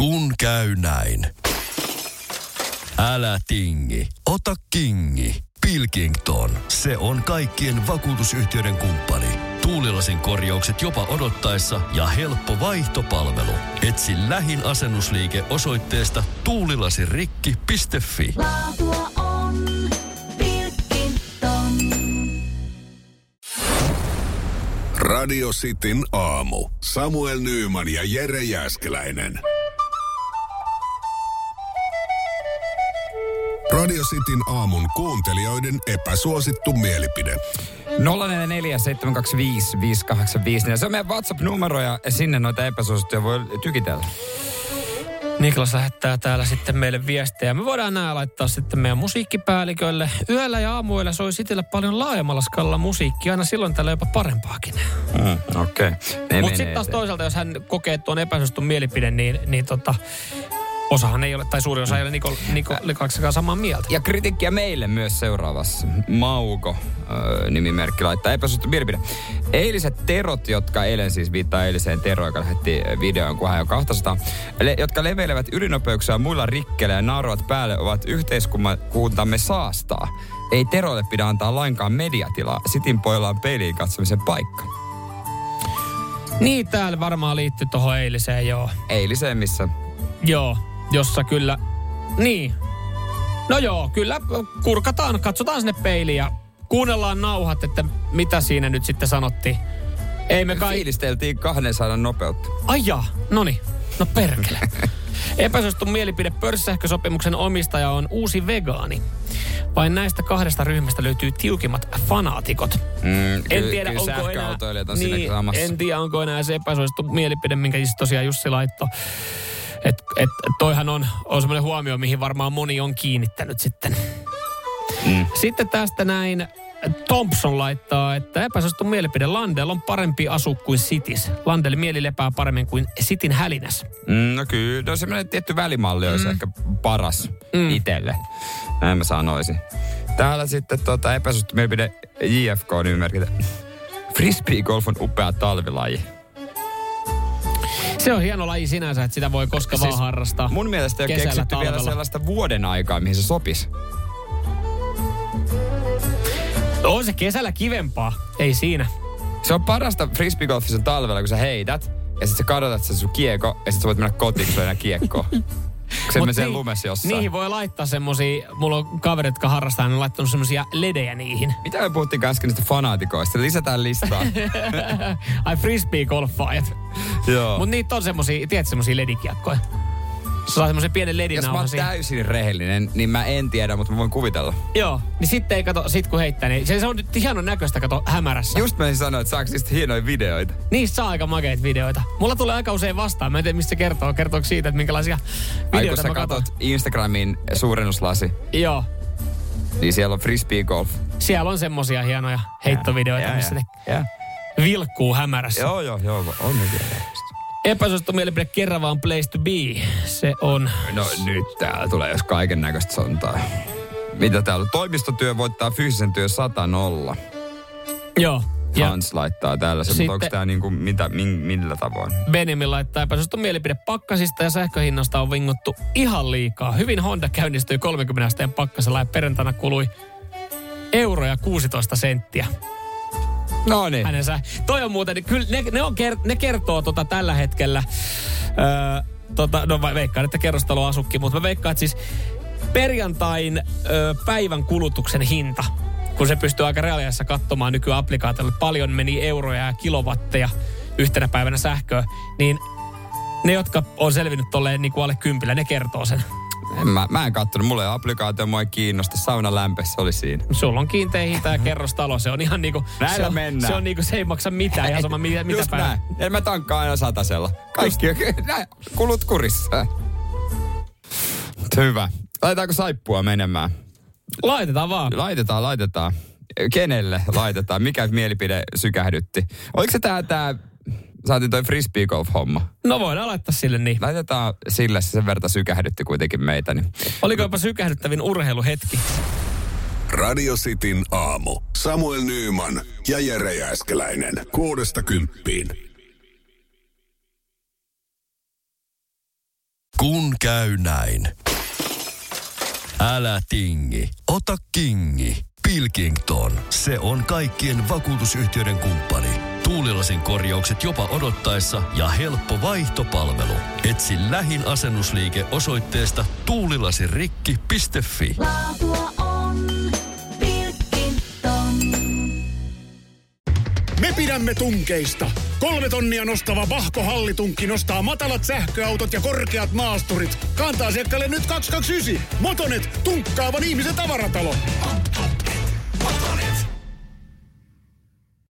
Kun käy näin. Älä tingi, ota kingi. Pilkington, se on kaikkien vakuutusyhtiöiden kumppani. Tuulilasin korjaukset jopa odottaessa ja helppo vaihtopalvelu. Etsi lähin asennusliike osoitteesta tuulilasirikki.fi. Laatua on Pilkington. Radio Cityn aamu. Samuel Nyyman ja Jere Jäskeläinen. Radio Cityn aamun kuuntelijoiden epäsuosittu mielipide. 044 725 585. Se on meidän WhatsApp-numero ja sinne noita epäsuosittuja voi tykitellä. Niklas lähettää täällä sitten meille viestejä. Me voidaan nämä laittaa sitten meidän musiikkipäällikölle. Yöllä ja aamuilla soi Sitillä paljon laajemmalla skalla musiikkia, aina silloin tällä jopa parempaakin. Mm, Okei. Okay. Mutta sitten taas toisaalta, jos hän kokee tuon epäsuositun mielipide, niin, niin tota, osahan ei ole, tai suuri osa ei ole Niko, Niko samaa mieltä. Ja kritiikkiä meille myös seuraavassa. Mauko nimimerkki laittaa epäsuosittu mielipide. Eiliset terot, jotka eilen siis viittaa eiliseen Tero, joka lähetti videon, kun hän on 200, le, jotka leveilevät ylinopeuksia muilla rikkeillä ja naarovat päälle, ovat yhteiskuntamme saastaa. Ei Terolle pidä antaa lainkaan mediatilaa. Sitin pojalla on peiliin katsomisen paikka. Niin, täällä varmaan liittyy tuohon eiliseen, joo. Eiliseen, missä Joo, jossa kyllä... Niin. No joo, kyllä kurkataan, katsotaan sinne peiliin ja kuunnellaan nauhat, että mitä siinä nyt sitten sanottiin. Ei me kai... fiilisteltiin 200 nopeutta. Ai jaa, noni. No perkele. Epäsuosittu mielipide pörssisähkösopimuksen omistaja on uusi vegaani. Vain näistä kahdesta ryhmästä löytyy tiukimmat fanaatikot. Mm, En tiedä, kyllä onko enää, on niin, en tiedä, onko enää se epäsuosittu mielipide, minkä siis tosiaan Jussi laittoi. Et, et, toihan on, on semmoinen huomio, mihin varmaan moni on kiinnittänyt sitten. Mm. Sitten tästä näin Thompson laittaa, että epäsuosittu mielipide Landel on parempi asu kuin Sitis. Landel mieli lepää paremmin kuin Sitin hälinäs. Mm, no kyllä, no semmoinen tietty välimalli olisi ehkä paras mm. itselle. Näin mä sanoisin. Täällä sitten tota, epäsuosittu mielipide JFK nimimerkitä. Frisbee golf on upea talvilaji. Se on hieno laji sinänsä, että sitä voi koska siis vaan harrastaa. Mun mielestä ei ole keksitty vielä talvella. sellaista vuoden aikaa, mihin se sopisi. On se kesällä kivempaa, ei siinä. Se on parasta frisbeegolfissa talvella, kun sä heität, ja sitten sä kadotat sen sun kiekko, ja sitten sä voit mennä kotiin, kun sulla kiekkoa. Kun se Mut menee sen niin- lumessa jossain. Niihin voi laittaa semmosia, mulla on kaverit, jotka harrastaa, ne on laittanut semmosia ledejä niihin. Mitä me puhuttiin äsken niistä fanaatikoista? Lisätään listaa. Ai frisbee golfaajat. Joo. Mut niitä on semmosia, tiedät semmosia ledikiekkoja. Se saa semmosen pienen Jos mä oon siihen. täysin rehellinen, niin mä en tiedä, mutta mä voin kuvitella. Joo, niin sitten ei kato, sit kun heittää, niin se, se on nyt hienon näköistä kato hämärässä. Just mä sanoa, että saako niistä hienoja videoita. Niistä saa aika makeita videoita. Mulla tulee aika usein vastaan. Mä en tiedä, mistä se kertoo. Kertooko siitä, että minkälaisia Ai kun videoita sä mä katon. katot Instagramin suurennuslasi, Joo. niin siellä on frisbee golf. Siellä on semmosia hienoja heittovideoita, Ja, missä ja, ne ja. vilkkuu hämärässä. Joo, joo, joo, on ne. Epäsuosittu mielipide kerran vaan place to be. Se on... No nyt täällä tulee jos kaiken näköistä sontaa. Mitä täällä on? Toimistotyö voittaa fyysisen työn 100 nolla. Joo. Ja Hans laittaa tällaisen, mutta onko tämä niinku mitä, min, millä tavoin? Benjamin laittaa epäsuosittu mielipide pakkasista ja sähköhinnasta on vinguttu ihan liikaa. Hyvin Honda käynnistyi 30 asteen pakkasella ja perjantaina kului euroja 16 senttiä. No niin. hänen sä. Toi on muuten, kyllä ne, ne, on ne kertoo tota tällä hetkellä, öö, tota, no vai veikkaan, että kerrostaloasukki, mutta mä veikkaan, että siis perjantain öö, päivän kulutuksen hinta, kun se pystyy aika reaaliassa katsomaan nykyapplikaatiolla, paljon meni euroja ja kilowatteja yhtenä päivänä sähköä, niin ne, jotka on selvinnyt tolleen niin kuin alle kympillä, ne kertoo sen. En mä, mä en kattonut, mulla ei ole applikaatio, mua ei kiinnosta. Sauna lämpössä oli siinä. Sulla on kiinteä hinta ja kerrostalo, se on ihan niinku... Näillä se on, mennään. Se on niinku, se ei maksa mitään, ihan sama mitä, mitä Just päivä. näin. En mä tankkaa aina satasella. Kaikki näin, kulut kurissa. Hyvä. Laitetaanko saippua menemään? Laitetaan vaan. Laitetaan, laitetaan. Kenelle laitetaan? Mikä mielipide sykähdytti? Oliko se tää, tää saatiin toi frisbee golf homma? No voidaan laittaa sille niin. Laitetaan sille, se sen verran sykähdytti kuitenkin meitä. Niin. Oliko jopa sykähdyttävin urheiluhetki? Radio Cityn aamu. Samuel Nyyman ja Jere Jääskeläinen. Kuudesta kymppiin. Kun käy näin. Älä tingi, ota kingi. Pilkington, se on kaikkien vakuutusyhtiöiden kumppani. Tuulilasin korjaukset jopa odottaessa ja helppo vaihtopalvelu. Etsi lähin asennusliike osoitteesta tuulilasirikki.fi. Laatua on Pilkington. Me pidämme tunkeista. Kolme tonnia nostava Vahko Hallitunkki nostaa matalat sähköautot ja korkeat maasturit. Kantaa asiakkaalle nyt 229. Motonet, tunkkaavan ihmisen tavaratalo.